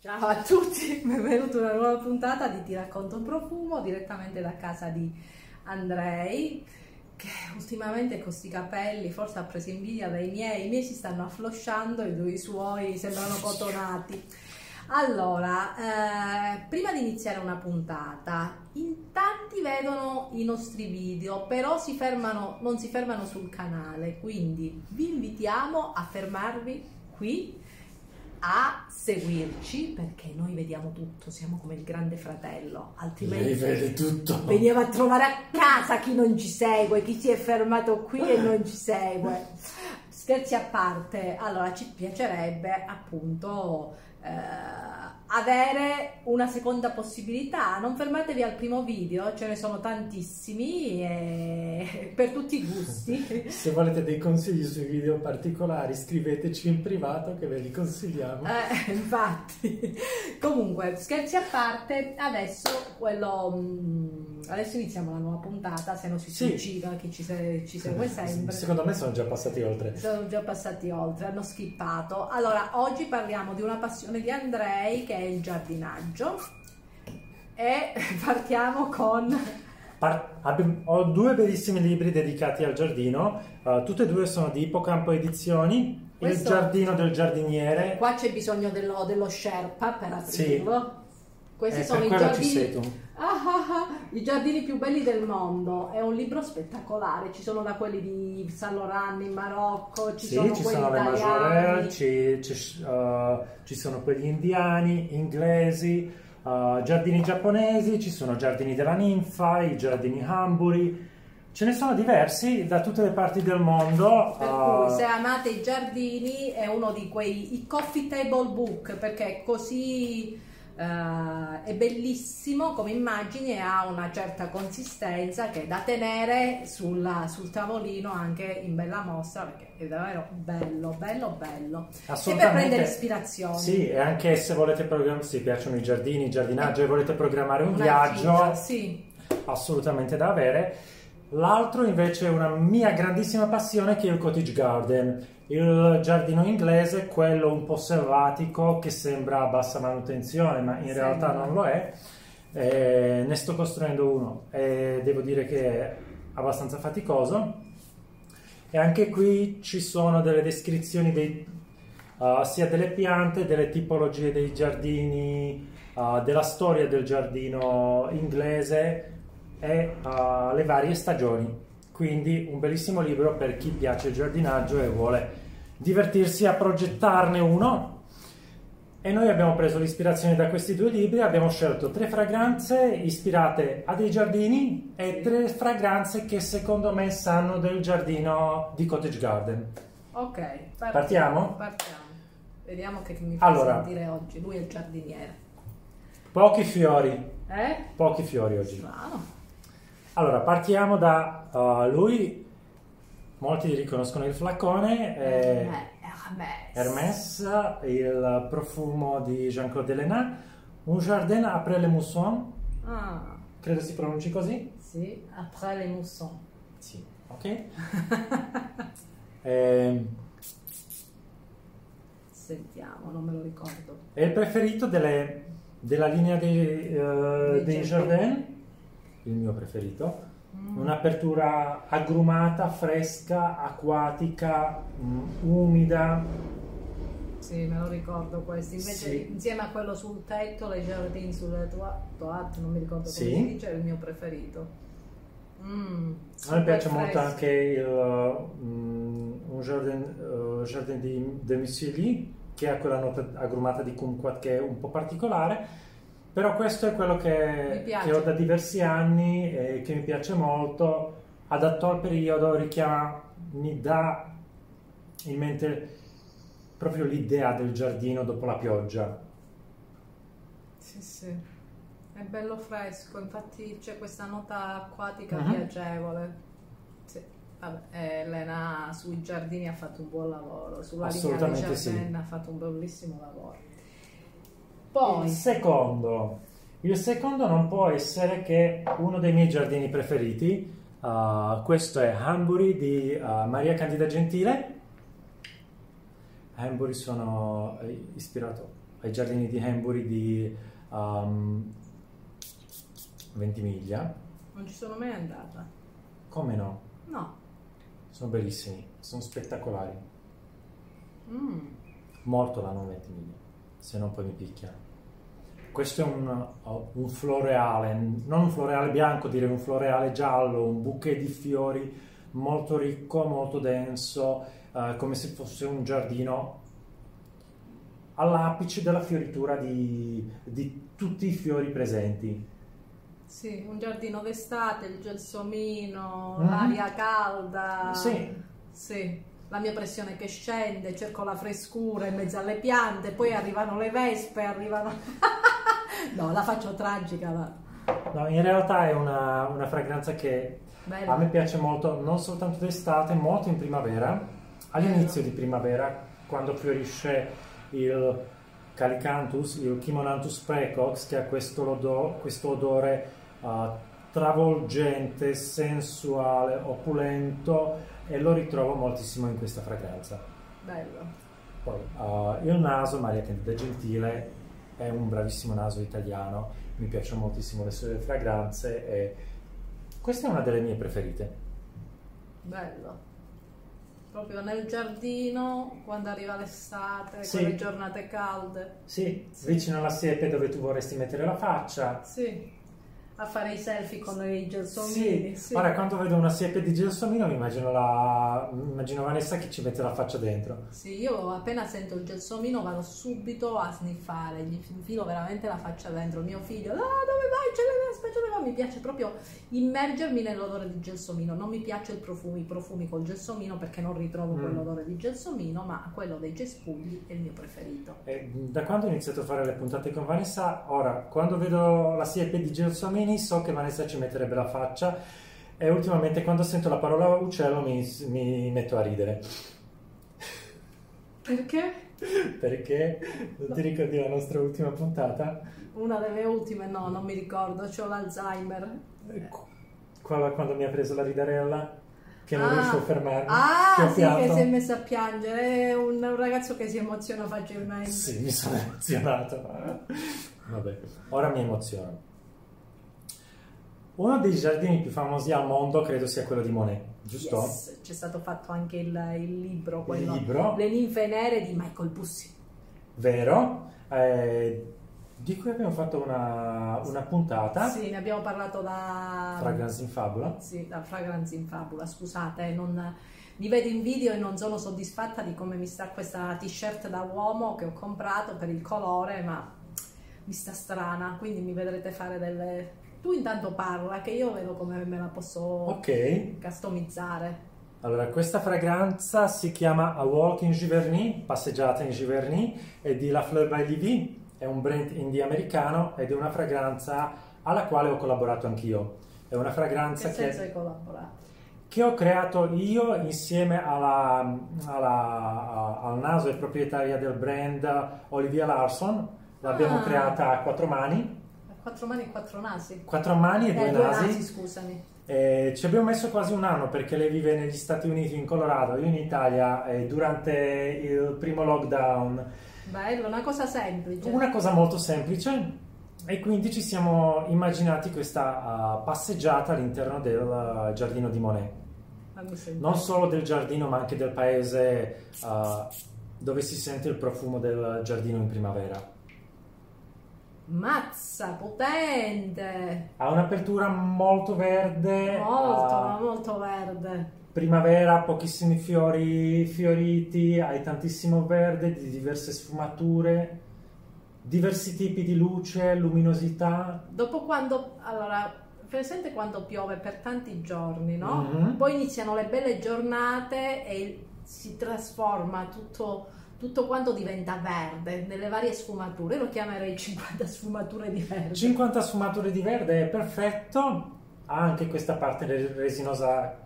Ciao a tutti, benvenuti a una nuova puntata di Ti racconto un profumo direttamente da casa di Andrei che ultimamente con questi capelli forse ha preso invidia dai miei, i miei si stanno afflosciando e i suoi sembrano cotonati. Allora, eh, prima di iniziare una puntata, in tanti vedono i nostri video, però si fermano, non si fermano sul canale, quindi vi invitiamo a fermarvi qui a seguirci perché noi vediamo tutto, siamo come il grande fratello, altrimenti veniamo a trovare a casa chi non ci segue, chi si è fermato qui e non ci segue. Scherzi a parte, allora ci piacerebbe appunto eh, avere una seconda possibilità. Non fermatevi al primo video, ce ne sono tantissimi e per tutti i gusti. Se volete dei consigli sui video particolari, scriveteci in privato che ve li consigliamo. Eh, infatti, comunque, scherzi a parte, adesso quello. mm, adesso iniziamo la nuova puntata. Se non si Sì. suicida, chi ci, se- ci segue sempre. Secondo me sono già passati oltre. Sono già passati oltre, hanno skippato. Allora, oggi parliamo di una passione di Andrei che è il giardinaggio. E partiamo con. Par- abbiamo- ho due bellissimi libri dedicati al giardino, uh, tutti e due sono di Ippocampo Edizioni. Questo- Il giardino del giardiniere. Qua c'è bisogno dello, dello Sherpa per Sì. aprirlo. Questi Eh, sono i giardini. Ah, ah, I giardini più belli del mondo. È un libro spettacolare. Ci sono da quelli di Saint Laurent in Marocco, ci Sì, sono ci quelli sono le. Majorelle, ci, ci- uh, ci sono quelli indiani, inglesi, uh, giardini giapponesi, ci sono giardini della ninfa, i giardini hamburi. Ce ne sono diversi da tutte le parti del mondo. Per uh, cui se amate i giardini è uno di quei i coffee table book perché è così eh, è bellissimo come immagini e ha una certa consistenza che è da tenere sulla- sul tavolino anche in bella mostra perché è davvero bello, bello, bello. E per prendere ispirazione. Sì, e anche se volete programmare, se piacciono i giardini, il giardinaggio e volete programmare un viaggio, gita, sì. assolutamente da avere. L'altro invece è una mia grandissima passione che è il cottage garden, il giardino inglese, quello un po' selvatico che sembra a bassa manutenzione, ma in realtà non lo è. Eh, ne sto costruendo uno e devo dire che è abbastanza faticoso. E anche qui ci sono delle descrizioni dei, uh, sia delle piante, delle tipologie dei giardini, uh, della storia del giardino inglese e uh, le varie stagioni. Quindi un bellissimo libro per chi piace il giardinaggio e vuole divertirsi a progettarne uno. E noi abbiamo preso l'ispirazione da questi due libri, abbiamo scelto tre fragranze ispirate a dei giardini e tre fragranze che secondo me sanno del giardino di Cottage Garden. Ok, Partiamo? Partiamo. Vediamo che mi fa Allora. sentire oggi. Lui è il giardiniere. Pochi fiori, Eh? pochi fiori oggi. Strano. Allora, partiamo da uh, lui, molti riconoscono il flacone, eh, Hermès. Hermès, il profumo di Jean-Claude Delenat, un jardin après le mousson, Ah, credo si pronunci così? sì, après les moussons. Sì, ok. Eh, Sentiamo, non me lo ricordo. è il preferito delle- della linea dei, eh, Dei dei giardini. jardin, il mio preferito. Mm. Un'apertura agrumata, fresca, acquatica, mm, umida. Sì, me lo ricordo questo. Invece, Sì. insieme a quello sul tetto, le giardini sulle toa- toate, non mi ricordo come Sì. si dice, è il mio preferito. Mm, A me piace super molto fresco. anche il, mm, un jardin, eh, jardin di, de Musilli, che ha quella nota agrumata di kumquat che è un po' particolare, però questo è quello che, che ho da diversi anni e che mi piace molto, adatto al periodo, richiama, mi dà in mente proprio l'idea del giardino dopo la pioggia. Sì, sì. È bello fresco, infatti c'è questa nota acquatica Mhm. piacevole. Sì. Vabbè, Elena sui giardini ha fatto un buon lavoro, sulla linea dei Assolutamente sì. giardini ha fatto un bellissimo lavoro. Il Poi, secondo, il secondo non può essere che uno dei miei giardini preferiti. Uh, questo è Hambury di uh, Maria Candida Gentile. Hambury sono eh, ispirato ai giardini di Hambury di um, Ventimiglia. Non ci sono mai andata. Come no? No. Sono bellissimi, sono spettacolari. Mm. Morto l'hanno Ventimiglia, se no poi mi picchiano. Questo è un, un floreale, non un floreale bianco, direi un floreale giallo, un bouquet di fiori molto ricco, molto denso, eh, come se fosse un giardino all'apice della fioritura di, di tutti i fiori presenti. Sì, un giardino d'estate, il gelsomino, Mhm. l'aria calda. Sì. Sì. La mia pressione che scende, cerco la frescura in mezzo alle piante, poi arrivano le vespe, arrivano... no, la faccio tragica, ma No, in realtà è una, una fragranza che bella. a me piace molto, non soltanto d'estate, molto in primavera, all'inizio di primavera, quando fiorisce il Calicanthus, il Chimonanthus precox, che ha questo, lodo- questo odore uh, travolgente, sensuale, opulento, e lo ritrovo moltissimo in questa fragranza. Bello. Poi uh, il naso, Maria Candida Gentile, è un bravissimo naso italiano, mi piacciono moltissimo le sue fragranze e questa è una delle mie preferite. Bello. Proprio nel giardino, quando arriva l'estate, Sì. quelle giornate calde. Sì, vicino alla siepe dove tu vorresti mettere la faccia. Sì. A fare i selfie con i gelsomini. Sì, Sì. ora quando vedo una siepe di gelsomino mi immagino, la... mi immagino Vanessa che ci mette la faccia dentro. Sì, io appena sento il gelsomino vado subito a sniffare, gli infilo veramente la faccia dentro. Mio figlio, ah, dove vai? C'è vespe, ce le vai? Mi piace proprio immergermi nell'odore di gelsomino. Non mi piace il profumo, i profumi col gelsomino perché non ritrovo Mm. quell'odore di gelsomino, ma quello dei cespugli è il mio preferito. E da quando ho iniziato a fare le puntate con Vanessa, ora quando vedo la siepe di gelsomini so che Vanessa ci metterebbe la faccia e ultimamente quando sento la parola uccello mi, mi metto a ridere. Perché? Perché non ti ricordi la nostra ultima puntata? Una delle ultime, no, non mi ricordo, ho l'Alzheimer. Quella quando mi ha preso la ridarella? Che non Ah. riuscivo a fermarmi. che Ah, ho sì, che si è messo a piangere. È un, un ragazzo che si emoziona facilmente. Sì, mi sono emozionato. Vabbè, ora mi emoziono. Uno dei giardini più famosi al mondo credo sia quello di Monet, giusto? Yes, c'è stato fatto anche il, il libro, quello, Il libro, Le ninfe nere di Michael Bussi. vero? Eh, di cui abbiamo fatto una, una puntata, Sì, ne abbiamo parlato da... Fragrance in Fabula. Sì, da Fragrance in Fabula, scusate, non, mi vedo in video e non sono soddisfatta di come mi sta questa t-shirt da uomo che ho comprato per il colore, ma mi sta strana, quindi mi vedrete fare delle... Tu intanto parla, che io vedo come me la posso Ok, customizzare. allora questa fragranza si chiama A Walk in Giverny, passeggiata in Giverny, è di La Fleur by Livy, è un brand indie americano ed è una fragranza alla quale ho collaborato anch'io. È una fragranza Che che... senso hai collaborato? che ho creato io insieme alla, alla- al naso e proprietaria del brand Olivia Larson. L'abbiamo Ah. creata a quattro mani, quattro mani e quattro nasi. quattro mani e due Eh, due nasi. nasi, scusami. E ci abbiamo messo quasi un anno perché lei vive negli Stati Uniti, in Colorado, io in Italia e durante il primo lockdown. Bello, una cosa semplice. Una cosa molto semplice e quindi ci siamo immaginati questa ah, passeggiata all'interno del ah, giardino di Monet. Sentire. non solo del giardino ma anche del paese uh, dove si sente il profumo del giardino in primavera. Mazza, potente! Ha un'apertura molto verde, Molto, ma molto verde. primavera, pochissimi fiori fioriti, hai tantissimo verde di diverse sfumature, diversi tipi di luce, luminosità. Dopo quando... Allora, presente quando piove per tanti giorni, no? Mhm. Poi iniziano le belle giornate e si trasforma tutto... Tutto quanto diventa verde nelle varie sfumature, Io lo chiamerei 50 sfumature di verde. 50 sfumature di verde è perfetto, ha anche questa parte re- resinosa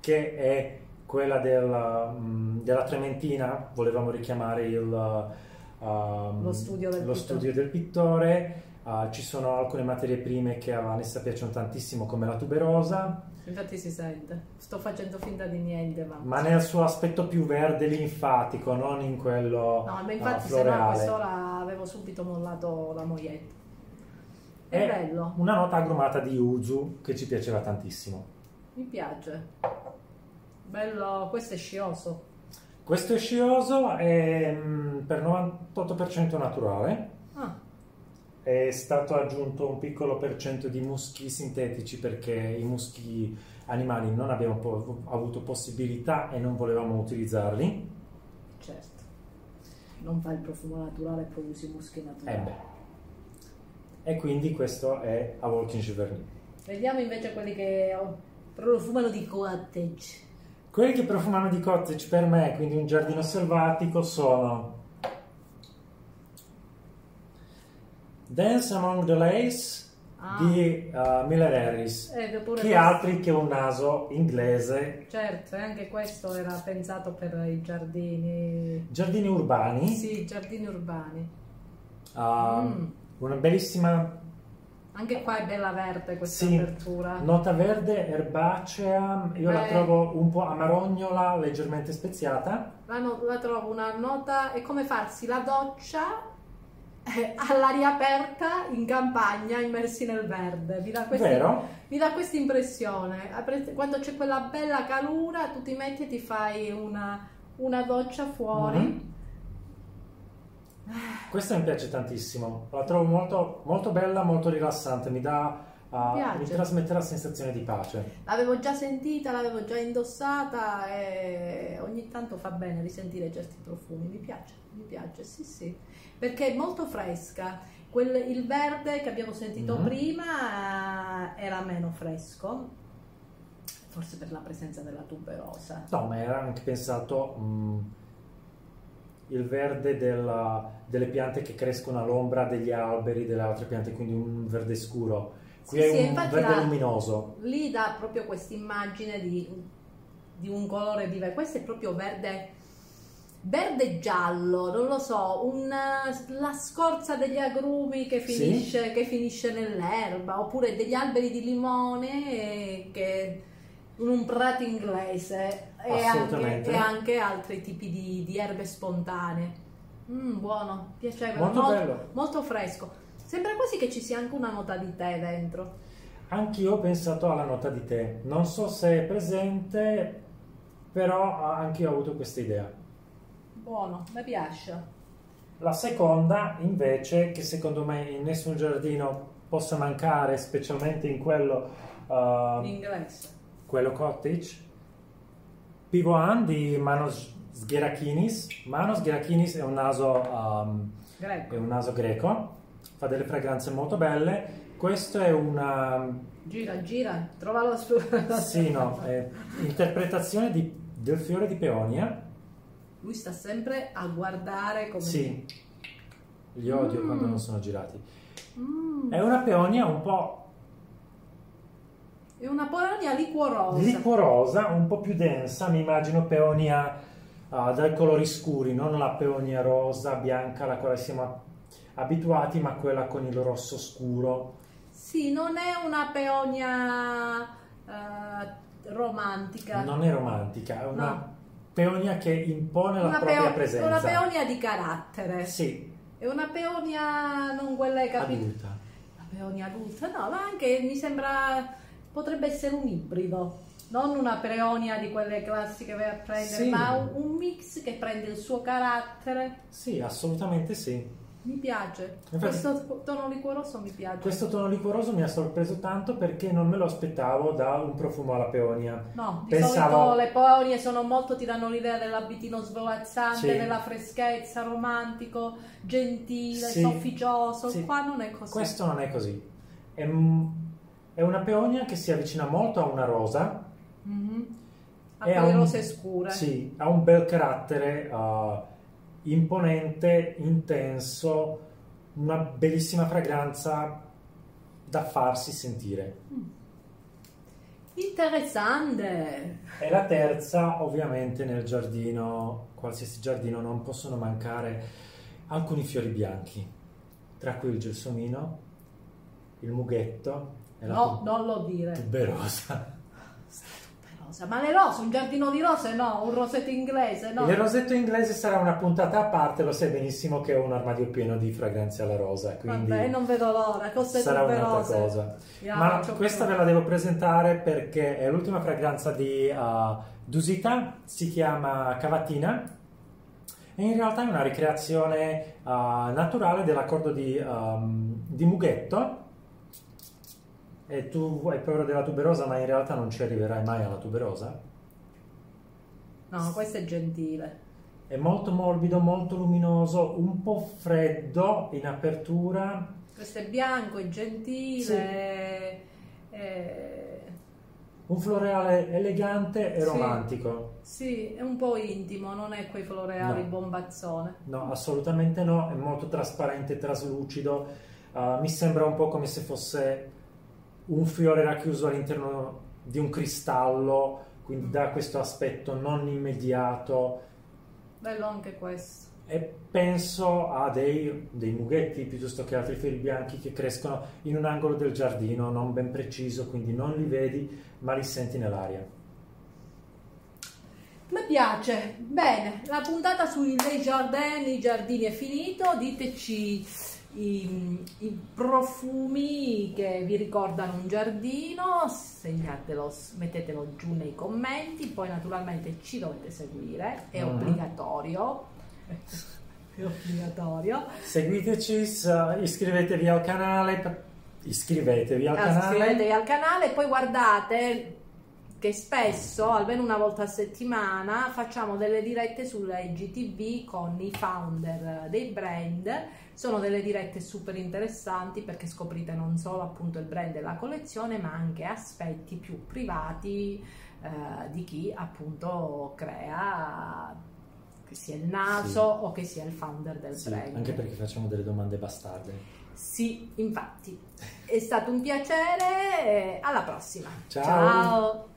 che è quella del, mm, della trementina, volevamo richiamare il, um, Lo studio del lo studio del pittore. Uh, ci sono alcune materie prime che a Vanessa piacciono tantissimo come la tuberosa, Infatti si sente. Sto facendo finta di niente, ma... ma nel suo aspetto più verde linfatico, non in quello No, ma uh, infatti se no quest'ora avevo subito mollato la moglietta. È, È bello, una nota agrumata di Uzu che ci piaceva tantissimo. mi piace. Bello, questo è scioso. Questo è scioso, è mm, per 98% naturale. È stato aggiunto un piccolo percento di muschi sintetici perché i muschi animali non abbiamo po- avuto possibilità e non volevamo utilizzarli. certo. Non fa il profumo naturale, produce i muschi Eh naturali. beh. E quindi questo è a Walking Giverny. Vediamo invece quelli che profumano di cottage. Quelli che profumano di cottage per me, quindi un giardino selvatico, sono Dance Among the Lace Ah. di uh, Miller Harris. Eh, Chi questo- altri che un naso inglese, Certo, e anche questo era pensato per i giardini. giardini urbani, Sì, giardini urbani. uh, Mm. una bellissima Anche qua è bella verde questa Sì. apertura. nota verde erbacea, io la Beh. trovo un po' amarognola, leggermente speziata. La, no- la trovo una nota, è come farsi la doccia eh, all'aria aperta in campagna immersi nel verde. Vero? mi dà questa impressione. Quando c'è quella bella calura, tu ti metti e ti fai una, una doccia fuori. Mhm. Questa mi piace tantissimo, la trovo molto, molto bella, molto rilassante, mi, dà, uh, Mi piace. mi trasmette la sensazione di pace. L'avevo già sentita, l'avevo già indossata e ogni tanto fa bene risentire certi profumi. Mi piace, mi piace, sì, sì. Perché è molto fresca. Quel- il verde che abbiamo sentito Mhm. prima eh, era meno fresco, forse per la presenza della tuberosa. No, ma era anche pensato mm, il verde della- delle piante che crescono all'ombra degli alberi, delle altre piante, quindi un verde scuro. Qui Sì, è sì, un verde luminoso. Lì dà proprio questa immagine di, di un colore vivo. Questo è proprio verde. Verde giallo, non lo so, una- la scorza degli agrumi che Sì. finisce, che finisce nell'erba, oppure degli alberi di limone che in un prato inglese e anche, e anche altri tipi di, di erbe spontanee. Mm, buono, piacevole, Molto mol- bello. molto fresco. Sembra quasi che ci sia anche una nota di tè dentro. Anch'io ho pensato alla nota di tè. Non so se è presente, però anche io ho avuto questa idea. Buono, mi piace. La seconda, invece, che secondo me in nessun giardino possa mancare, specialmente in quello, uh, L'inglese. quello cottage, Pivoan di Manos Sgherakinis. Manos Sgherakinis è un naso, um, è Greco. un naso greco, fa delle fragranze molto belle. Questo è una Gira, gira, trovalo su. sì, no, è interpretazione di- del fiore di peonia. Lui sta sempre a guardare come. Sì, li odio Mm. quando non sono girati. Mm, È una peonia un po' È una peonia liquorosa. liquorosa, un po' più densa, mi immagino peonia ah, dai colori scuri, non la peonia rosa, bianca alla quale siamo abituati, ma quella con il rosso scuro. Sì, non è una peonia eh, romantica. Non è romantica, è una No. peonia che impone la una, propria peo- presenza. una peonia di carattere. Sì, È una peonia non quella che capito. adulta. La peonia adulta, no, ma anche mi sembra potrebbe essere un ibrido, non una peonia di quelle classiche vai a prendere, Sì. ma un mix che prende il suo carattere. Sì, assolutamente sì. Mi piace, Infatti- questo tono liquoroso mi piace. Questo tono liquoroso mi ha sorpreso tanto perché non me lo aspettavo da un profumo alla peonia. No, di Pensavo- solito le peonie sono molto, ti danno l'idea dell'abitino svolazzante, Sì. della freschezza, romantico, gentile, Sì. sofficioso. Sì. Qua non è così. Questo non è così. È, è una peonia che si avvicina molto a una rosa. Mhm. Ha e ha quelle un- rose scure. Sì, ha un bel carattere uh, imponente, intenso, una bellissima fragranza da farsi sentire. Interessante. E la terza, ovviamente, nel giardino, qualsiasi giardino, non possono mancare alcuni fiori bianchi, tra cui il gelsomino, il mughetto e la No, tu- non lo dire. tuberosa. Rosa. Ma le rose, un giardino di rose no, un rosetto inglese no. Il rosetto inglese sarà una puntata a parte, lo sai benissimo che ho un armadio pieno di fragranze alla rosa, quindi Vabbè, non vedo l'ora, cose sarà un'altra cosa. Ya, Ma questa ve la devo presentare perché è l'ultima fragranza di uh, Dusita, si chiama Cavatina e in realtà è una ricreazione uh, naturale dell'accordo di, um, di Mughetto. E tu hai paura della tuberosa, ma in realtà non ci arriverai mai alla tuberosa. No, questo è gentile. È molto morbido, molto luminoso, un po' freddo in apertura. Questo è bianco, è gentile. è- Un floreale elegante e Sì. romantico. Sì, è un po' intimo, non è quei floreali No. bombazzone. No, assolutamente no, è molto trasparente, traslucido. Uh, mi sembra un po' come se fosse un fiore racchiuso all'interno di un cristallo, quindi dà questo aspetto non immediato. Bello anche questo. E penso a dei, dei mughetti piuttosto che altri fiori bianchi che crescono in un angolo del giardino, non ben preciso, quindi non li vedi, ma li senti nell'aria. Mi piace. Bene, la puntata sui Les Jardins, i giardini è finito. Diteci i, i profumi che vi ricordano un giardino, segnatelo, mettetelo giù nei commenti. Poi naturalmente ci dovete seguire, è Mhm. obbligatorio. È obbligatorio. Seguiteci, iscrivetevi al canale, iscrivetevi al Ah, canale. Iscrivetevi al canale e poi guardate che spesso, almeno una volta a settimana, facciamo delle dirette sulla IGTV con i founder dei brand. Sono delle dirette super interessanti perché scoprite non solo appunto il brand e la collezione, ma anche aspetti più privati eh, di chi appunto crea che sia il naso Sì. o che sia il founder del Sì, brand. anche perché facciamo delle domande bastarde. Sì, infatti. È stato un piacere. Alla prossima. Ciao. Ciao.